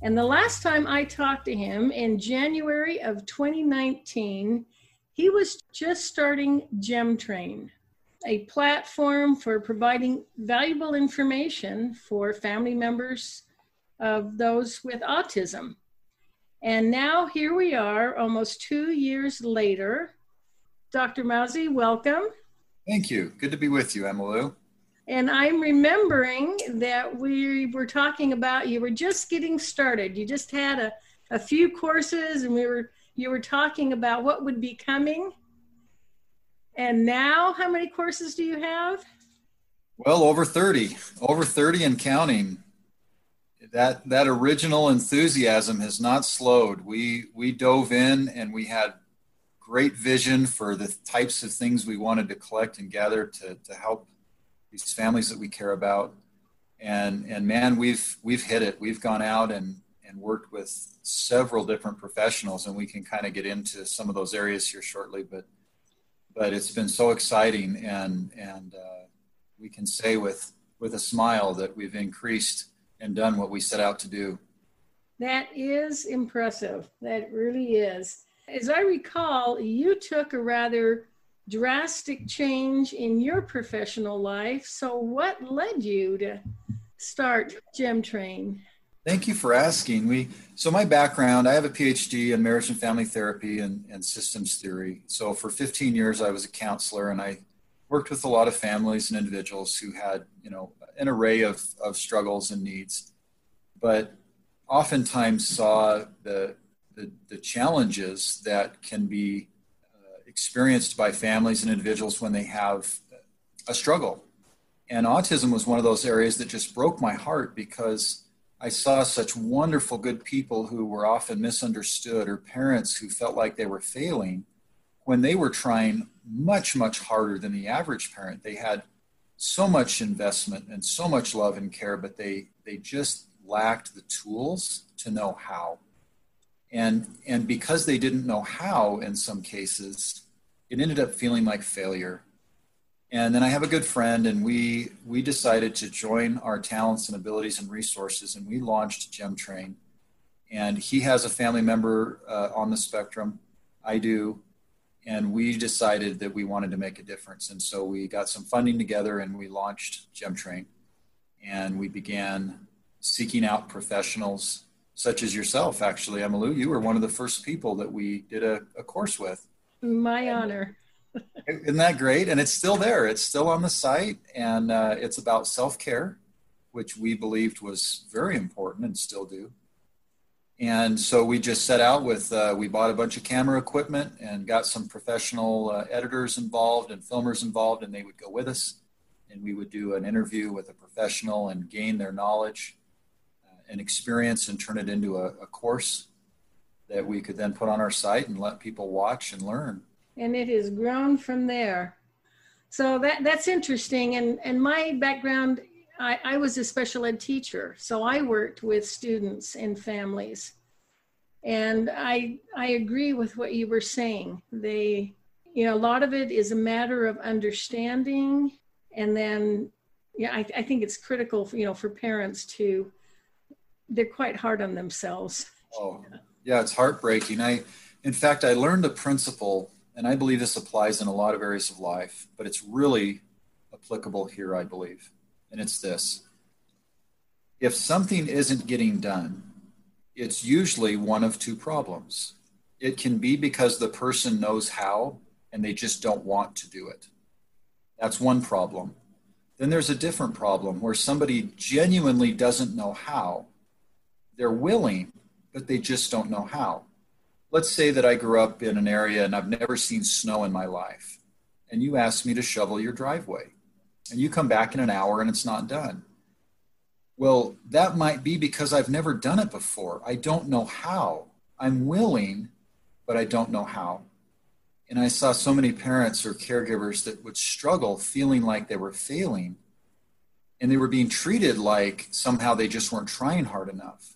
And the last time I talked to him in January of 2019, he was just starting GemTrain, a platform for providing valuable information for family members of those with autism. And now here we are, almost two years later. Dr. Mauzy, welcome. Thank you. Good to be with you, Emmylou. And I'm remembering that we were talking about you were just getting started. You just had a, a few courses and we were you were talking about what would be coming. And now how many courses do you have? Well, over 30. Over 30 and counting. That that original enthusiasm has not slowed. We we dove in and we had great vision for the types of things we wanted to collect and gather to, to help these families that we care about. And and man, we've we've hit it. We've gone out and and worked with several different professionals, and we can kind of get into some of those areas here shortly. But but it's been so exciting, and and uh, we can say with with a smile that we've increased and done what we set out to do. That is impressive. That really is. As I recall, you took a rather drastic change in your professional life. So, what led you to start GemTrain? Thank you for asking. We so my background, I have a PhD in marriage and family therapy and, and systems theory. So for 15 years, I was a counselor, and I worked with a lot of families and individuals who had, you know, an array of, of struggles and needs, but oftentimes saw the, the, the challenges that can be experienced by families and individuals when they have a struggle. And autism was one of those areas that just broke my heart because I saw such wonderful, good people who were often misunderstood or parents who felt like they were failing when they were trying much, much harder than the average parent. They had so much investment and so much love and care, but they, they just lacked the tools to know how. And, and because they didn't know how in some cases, it ended up feeling like failure. And then I have a good friend, and we we decided to join our talents and abilities and resources, and we launched GemTrain. And he has a family member uh, on the spectrum. I do, and we decided that we wanted to make a difference. And so we got some funding together, and we launched GemTrain. And we began seeking out professionals such as yourself. Actually, Emmylou, you were one of the first people that we did a, a course with my honor. Isn't that great? And it's still there. It's still on the site, and uh, it's about self care, which we believed was very important and still do. And so we just set out with, uh, we bought a bunch of camera equipment and got some professional uh, editors involved and filmers involved, and they would go with us. And we would do an interview with a professional and gain their knowledge uh, and experience and turn it into a, a course that we could then put on our site and let people watch and learn. And it has grown from there. So that that's interesting. And and my background, I, I was a special ed teacher, so I worked with students and families. And I I agree with what you were saying. They, you know, a lot of it is a matter of understanding, and then, yeah, I, I think it's critical, for, you know, for parents to. They're quite hard on themselves. Oh, yeah, it's heartbreaking. I, in fact, I learned a principle, and I believe this applies in a lot of areas of life, but it's really applicable here, I believe. And it's this if something isn't getting done, it's usually one of two problems. It can be because the person knows how and they just don't want to do it. That's one problem. Then there's a different problem where somebody genuinely doesn't know how. They're willing, but they just don't know how. Let's say that I grew up in an area and I've never seen snow in my life, and you ask me to shovel your driveway, and you come back in an hour and it's not done. Well, that might be because I've never done it before. I don't know how. I'm willing, but I don't know how. And I saw so many parents or caregivers that would struggle feeling like they were failing and they were being treated like somehow they just weren't trying hard enough.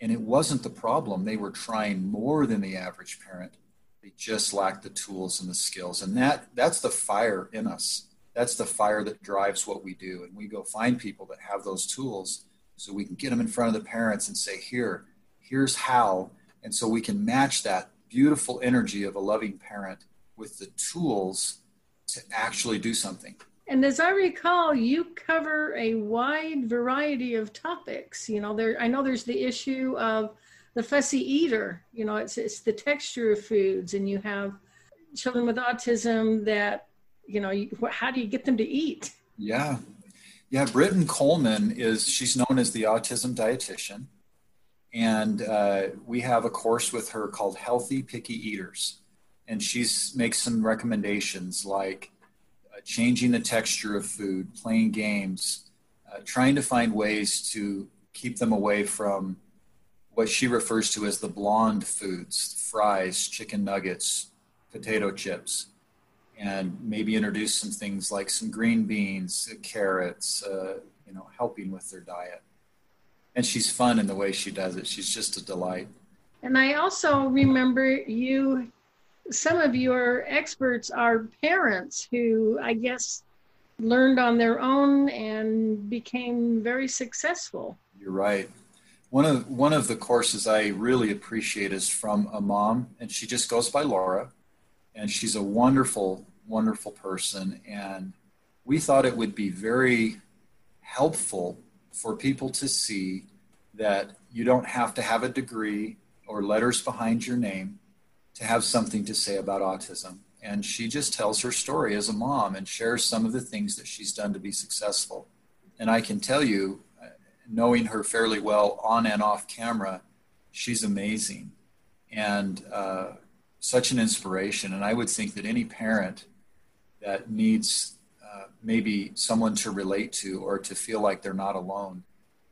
And it wasn't the problem. They were trying more than the average parent. They just lacked the tools and the skills. And that that's the fire in us. That's the fire that drives what we do. And we go find people that have those tools so we can get them in front of the parents and say, here, here's how. And so we can match that beautiful energy of a loving parent with the tools to actually do something. And as I recall, you cover a wide variety of topics. You know, there I know there's the issue of the fussy eater. You know, it's it's the texture of foods, and you have children with autism that you know, you, how do you get them to eat? Yeah, yeah. Brittyn Coleman is she's known as the autism dietitian, and uh, we have a course with her called Healthy Picky Eaters, and she's makes some recommendations like uh, changing the texture of food, playing games, uh, trying to find ways to keep them away from what she refers to as the blonde foods fries, chicken nuggets, potato chips, and maybe introduce some things like some green beans, carrots, uh, you know, helping with their diet. And she's fun in the way she does it. She's just a delight. And I also remember you some of your experts are parents who I guess learned on their own and became very successful. You're right. One of one of the courses I really appreciate is from a mom, and she just goes by Laura, and she's a wonderful, wonderful person. And we thought it would be very helpful for people to see that you don't have to have a degree or letters behind your name to have something to say about autism. And she just tells her story as a mom and shares some of the things that she's done to be successful. And I can tell you, knowing her fairly well on and off camera, she's amazing and uh, such an inspiration. And I would think that any parent that needs uh, maybe someone to relate to or to feel like they're not alone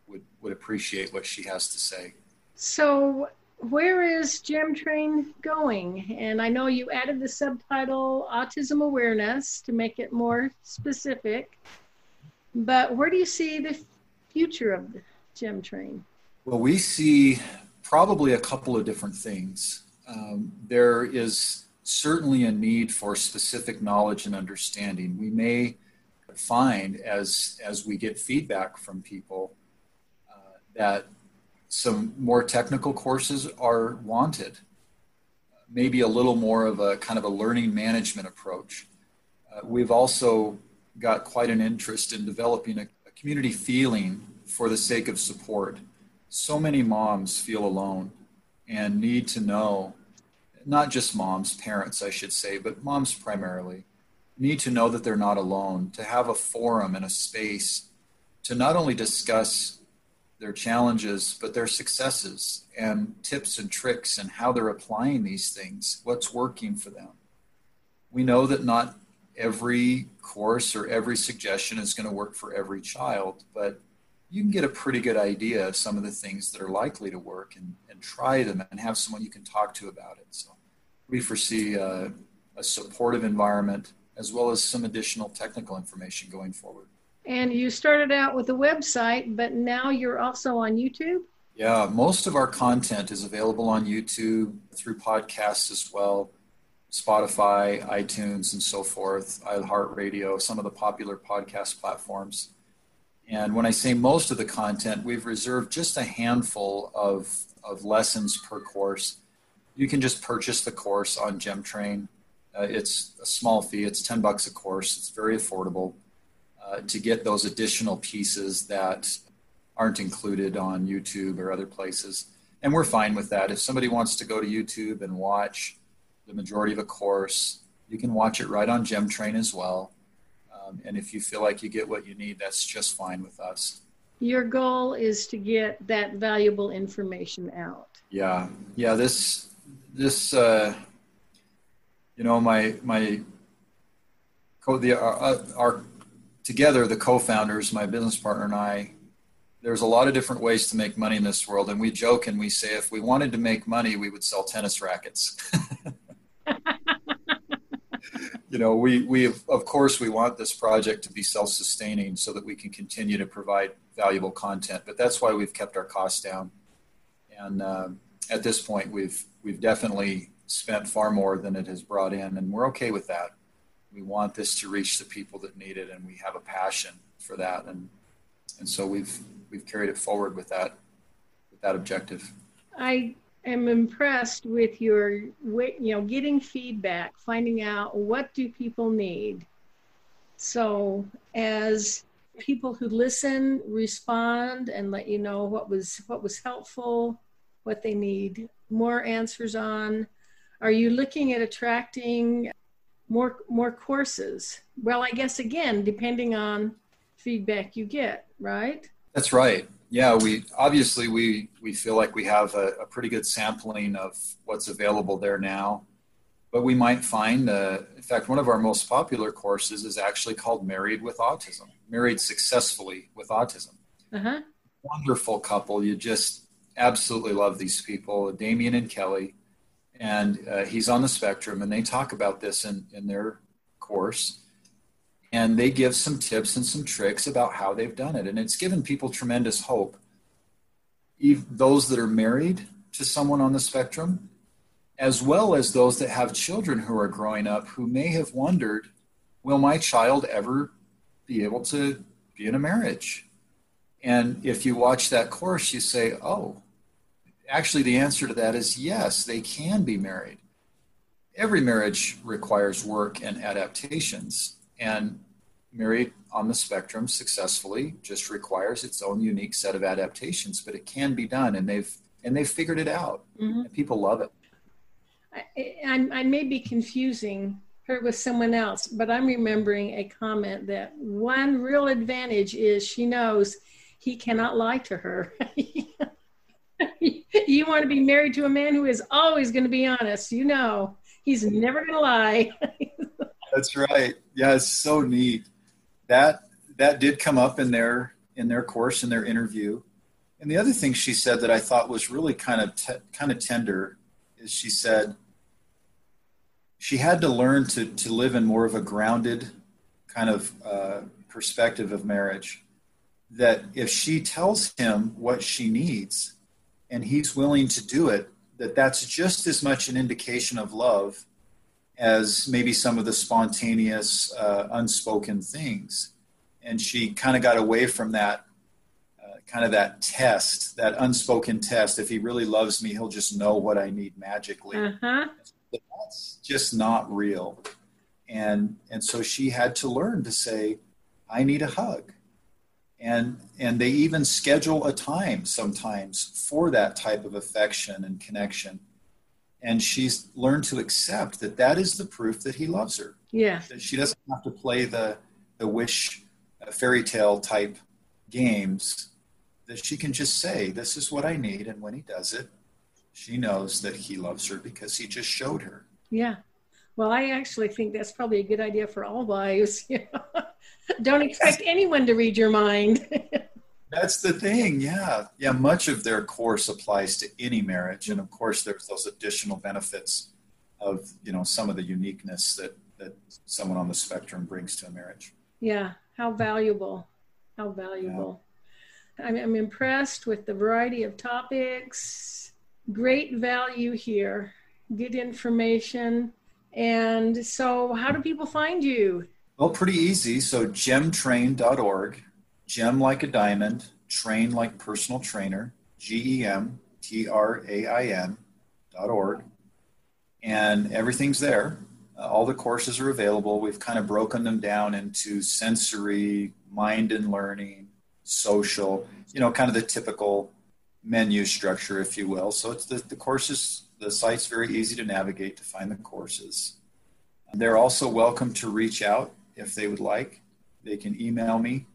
would, would appreciate what she has to say. So, where is GemTrain going? And I know you added the subtitle Autism Awareness to make it more specific, but where do you see the future of GemTrain? Well, we see probably a couple of different things. Um, there is certainly a need for specific knowledge and understanding. We may find as as we get feedback from people uh, that some more technical courses are wanted. Maybe a little more of a kind of a learning management approach. Uh, we've also got quite an interest in developing a, a community feeling for the sake of support. So many moms feel alone and need to know, not just moms, parents, I should say, but moms primarily, need to know that they're not alone, to have a forum and a space to not only discuss their challenges, but their successes and tips and tricks and how they're applying these things, what's working for them. We know that not every course or every suggestion is going to work for every child, but you can get a pretty good idea of some of the things that are likely to work and, and try them and have someone you can talk to about it. So we foresee a, a supportive environment as well as some additional technical information going forward. And you started out with a website, but now you're also on YouTube? Yeah, most of our content is available on YouTube through podcasts as well, Spotify, iTunes, and so forth, iHeartRadio, some of the popular podcast platforms. And when I say most of the content, we've reserved just a handful of, of lessons per course. You can just purchase the course on GemTrain. Uh, it's a small fee, it's 10 bucks a course, it's very affordable uh, to get those additional pieces that aren't included on YouTube or other places. And we're fine with that. If somebody wants to go to YouTube and watch the majority of a course, you can watch it right on GemTrain as well. Um, and if you feel like you get what you need, that's just fine with us. Your goal is to get that valuable information out. Yeah, yeah. This, this, uh, you know, my my, co- the our, uh, our together, the co-founders, my business partner and I, there's a lot of different ways to make money in this world. And we joke and we say if we wanted to make money, we would sell tennis rackets. you know, we, we of course we want this project to be self-sustaining so that we can continue to provide valuable content. But that's why we've kept our costs down. And um, at this point, we've we've definitely spent far more than it has brought in, and we're okay with that. We want this to reach the people that need it, and we have a passion for that, and and so we've we've carried it forward with that with that objective. I am impressed with your you know getting feedback, finding out what do people need. So as people who listen respond and let you know what was what was helpful, what they need more answers on. Are you looking at attracting more more courses? Well, I guess again, depending on feedback you get, right? That's right. Yeah, we obviously we we feel like we have a, a pretty good sampling of what's available there now, but we might find, uh, in fact, one of our most popular courses is actually called "Married with Autism," married successfully with autism. Uh-huh. Wonderful couple. You just absolutely love these people, Damien and Kelly, and uh, he's on the spectrum, and they talk about this in in their course and they give some tips and some tricks about how they've done it and it's given people tremendous hope. Those that are married to someone on the spectrum as well as those that have children who are growing up who may have wondered will my child ever be able to be in a marriage? And if you watch that course you say oh actually the answer to that is yes they can be married every marriage requires work and adaptations and married on the spectrum successfully just requires its own unique set of adaptations, but it can be done, and they've and they've figured it out. Mm-hmm. And people love it. I, I, I may be confusing her with someone else, but I'm remembering a comment that one real advantage is she knows he cannot lie to her. you want to be married to a man who is always going to be honest. You know, he's never going to lie. That's right. Yeah, it's so neat. That that did come up in their in their course in their interview. And the other thing she said that I thought was really kind of te- kind of tender is she said she had to learn to to live in more of a grounded kind of uh, perspective of marriage. That if she tells him what she needs and he's willing to do it, that that's just as much an indication of love as maybe some of the spontaneous, uh, unspoken things. And she kind of got away from that, uh, kind of that test, that unspoken test. If he really loves me, he'll just know what I need magically. Uh-huh. That's just not real. And and so she had to learn to say, I need a hug. And and they even schedule a time sometimes for that type of affection and connection and she's learned to accept that that is the proof that he loves her. Yeah. That she doesn't have to play the the wish uh, fairy tale type games. That she can just say, "This is what I need," and when he does it, she knows that he loves her because he just showed her. Yeah. Well, I actually think that's probably a good idea for all wives. Don't expect anyone to read your mind. That's the thing. Yeah. Yeah. Much of their course applies to any marriage. And of course, there's those additional benefits of, you know, some of the uniqueness that, that someone on the spectrum brings to a marriage. Yeah. How valuable. How valuable. Yeah. I'm, I'm impressed with the variety of topics. Great value here. Good information. And so, how do people find you? Well, pretty easy. So, gemtrain.org Gem like a diamond, train like personal trainer, G E M T R A I N dot org. And everything's there. Uh, all the courses are available. We've kind of broken them down into sensory, mind and learning, social, you know, kind of the typical menu structure, if you will. So it's the, the courses, the site's very easy to navigate to find the courses. They're also welcome to reach out if they would like. They can email me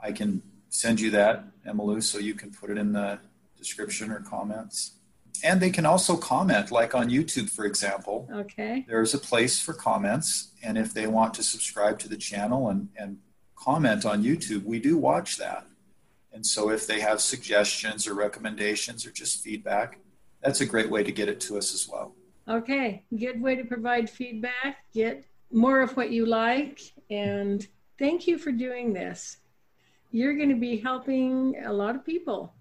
I can send you that, Emmylou, so you can put it in the description or comments. And they can also comment, like on YouTube, for example. Okay. There's a place for comments. And if they want to subscribe to the channel and, and comment on YouTube, we do watch that. And so if they have suggestions or recommendations or just feedback, that's a great way to get it to us as well. Okay, good way to provide feedback, get more of what you like, and thank you for doing this. You're going to be helping a lot of people,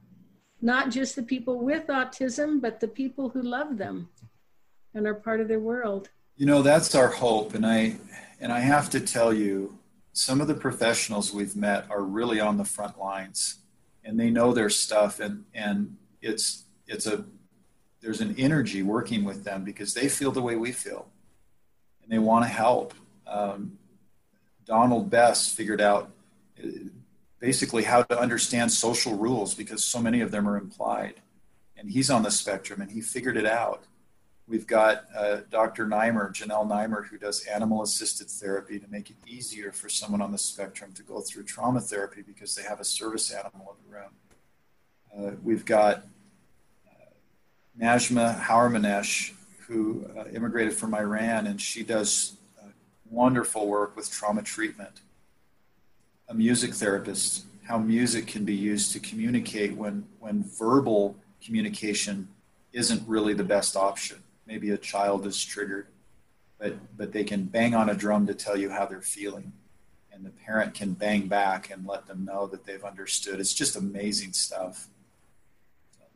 not just the people with autism, but the people who love them and are part of their world. You know, that's our hope, and I and I have to tell you, some of the professionals we've met are really on the front lines, and they know their stuff, and and it's it's a there's an energy working with them because they feel the way we feel and they want to help. Um, Donald Best figured out uh, basically how to understand social rules because so many of them are implied. And he's on the spectrum and he figured it out. We've got uh, Dr. Neimer, Janelle Neimer, who does animal assisted therapy to make it easier for someone on the spectrum to go through trauma therapy because they have a service animal in the room. Uh, we've got Najma Haurmanesh, who uh, immigrated from Iran, and she does uh, wonderful work with trauma treatment. A music therapist, how music can be used to communicate when, when verbal communication isn't really the best option. Maybe a child is triggered, but, but they can bang on a drum to tell you how they're feeling. And the parent can bang back and let them know that they've understood. It's just amazing stuff.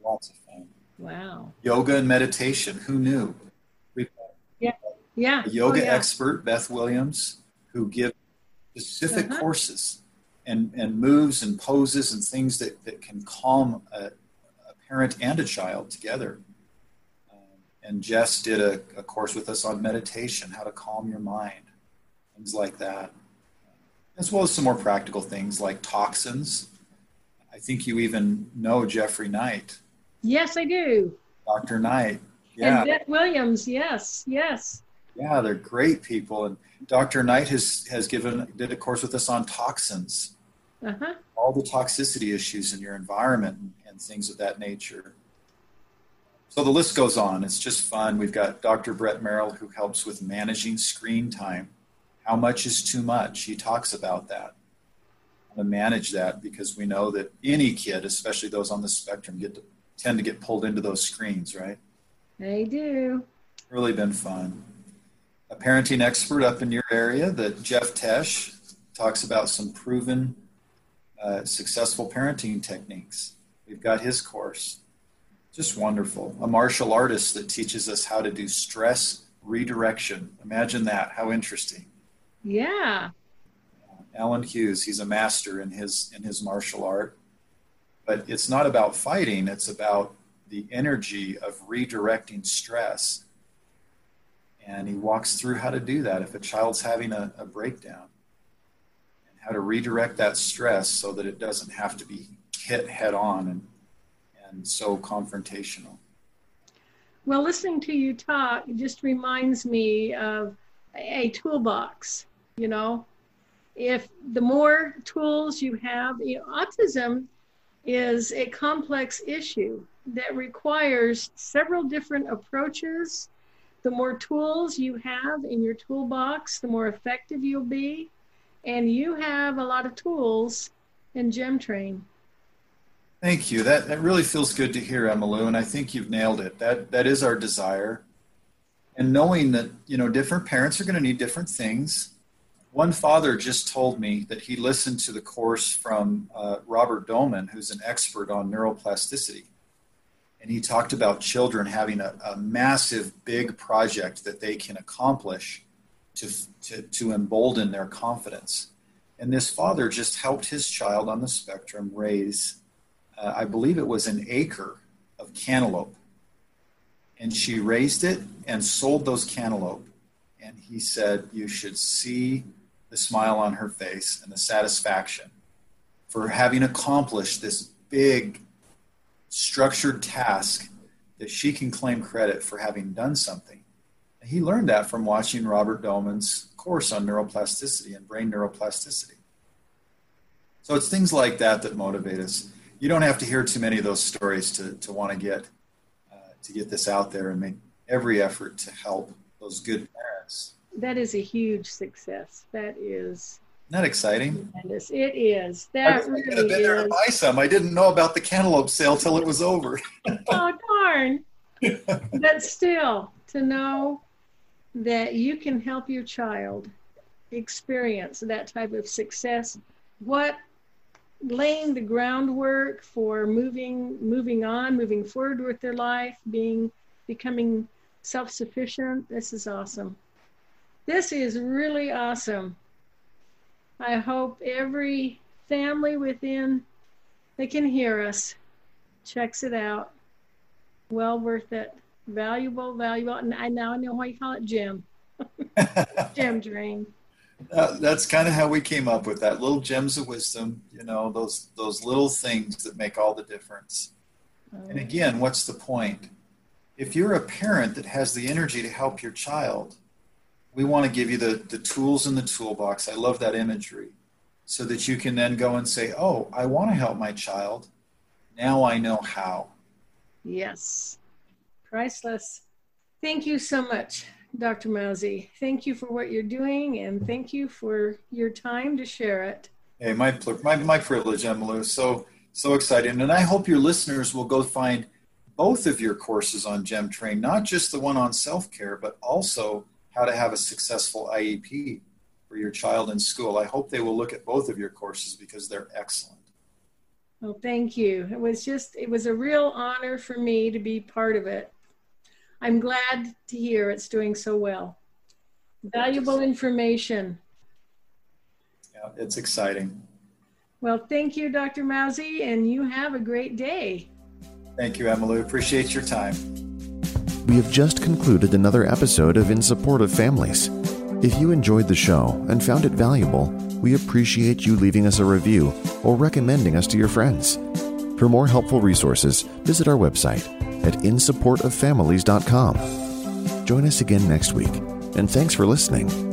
Lots of fun. Wow. Yoga and meditation. Who knew? Yeah. Yeah. A yoga oh, yeah. expert, Beth Williams, who gives specific Uh-huh. courses and, and moves and poses and things that, that can calm a, a parent and a child together. Um, and Jess did a, a course with us on meditation, how to calm your mind, things like that. As well as some more practical things like toxins. I think you even know Jeffrey Knight, Yes, I do. Dr. Knight. Yeah, And Beth Williams. Yes. Yes. yeah, they're great people. And Dr. Knight has has given did a course with us on toxins, Uh huh. all the toxicity issues in your environment and, and things of that nature. So the list goes on. It's just fun. We've got Dr. Brett Merrill who helps with managing screen time. How much is too much? He talks about that. How to manage that because we know that any kid, especially those on the spectrum, get to, tend to get pulled into those screens, right? They do. really been fun. A parenting expert up in your area that Jeff Tesh talks about some proven uh, successful parenting techniques. We've got his course. Just wonderful. A martial artist that teaches us how to do stress redirection. Imagine that. How interesting. Yeah. Alan Hughes, he's a master in his in his martial art. But it's not about fighting, it's about the energy of redirecting stress. And he walks through how to do that if a child's having a, a breakdown and how to redirect that stress so that it doesn't have to be hit head on and, and so confrontational. Well, listening to you talk just reminds me of a toolbox. You know, if the more tools you have, you know, autism is a complex issue that requires several different approaches. The more tools you have in your toolbox, the more effective you'll be. And you have a lot of tools in GemTrain. Thank you. That, that really feels good to hear, Emmylou, and I think you've nailed it. That, that is our desire. And knowing that, you know, different parents are going to need different things. One father just told me that he listened to the course from uh, Robert Doman, who's an expert on neuroplasticity. And he talked about children having a, a massive, big project that they can accomplish to, to, to embolden their confidence. And this father just helped his child on the spectrum raise uh, I believe it was an acre of cantaloupe. And she raised it and sold those cantaloupe. And he said, You should see the smile on her face and the satisfaction for having accomplished this big, structured task that she can claim credit for having done something. And he learned that from watching Robert Doman's course on neuroplasticity and brain neuroplasticity. So it's things like that that motivate us you don't have to hear too many of those stories to, to want to get uh, to get this out there and make every effort to help those good parents. That is a huge success. That is that exciting? Tremendous. It is. That I really could have been there to buy some. I didn't know about the cantaloupe sale till it was over. oh darn but still to know that you can help your child experience that type of success what laying the groundwork for moving moving on moving forward with their life being becoming self-sufficient this is awesome this is really awesome i hope every family within that can hear us checks it out well worth it. Valuable, valuable. And I now know why you call it Gem. Gem Train. Uh, that's kind of how we came up with that little gems of wisdom. You know, those those little things that make all the difference. And Oh. again, what's the point? If you're a parent that has the energy to help your child, we want to give you the, the tools in the toolbox. I love that imagery. So that you can then go and say, Oh, I want to help my child. Now I know how. Yes. Priceless. Thank you so much, Dr. Mauzy. Thank you for what you're doing and thank you for your time to share it. Hey, my, my, my privilege, Emily. So, so exciting. And I hope your listeners will go find both of your courses on Gem Train, not just the one on self care, but also how to have a successful IEP for your child in school. I hope they will look at both of your courses because they're excellent. Well, thank you. It was just, it was a real honor for me to be part of it. I'm glad to hear it's doing so well. Valuable information. Yeah, it's exciting. Well, thank you, Dr. Mauzy, and you have a great day. Thank you, Emmylou. Appreciate your time. We have just concluded another episode of In Support of Families. If you enjoyed the show and found it valuable, we appreciate you leaving us a review or recommending us to your friends. For more helpful resources, visit our website at insupportoffamilies.com. Join us again next week, and thanks for listening.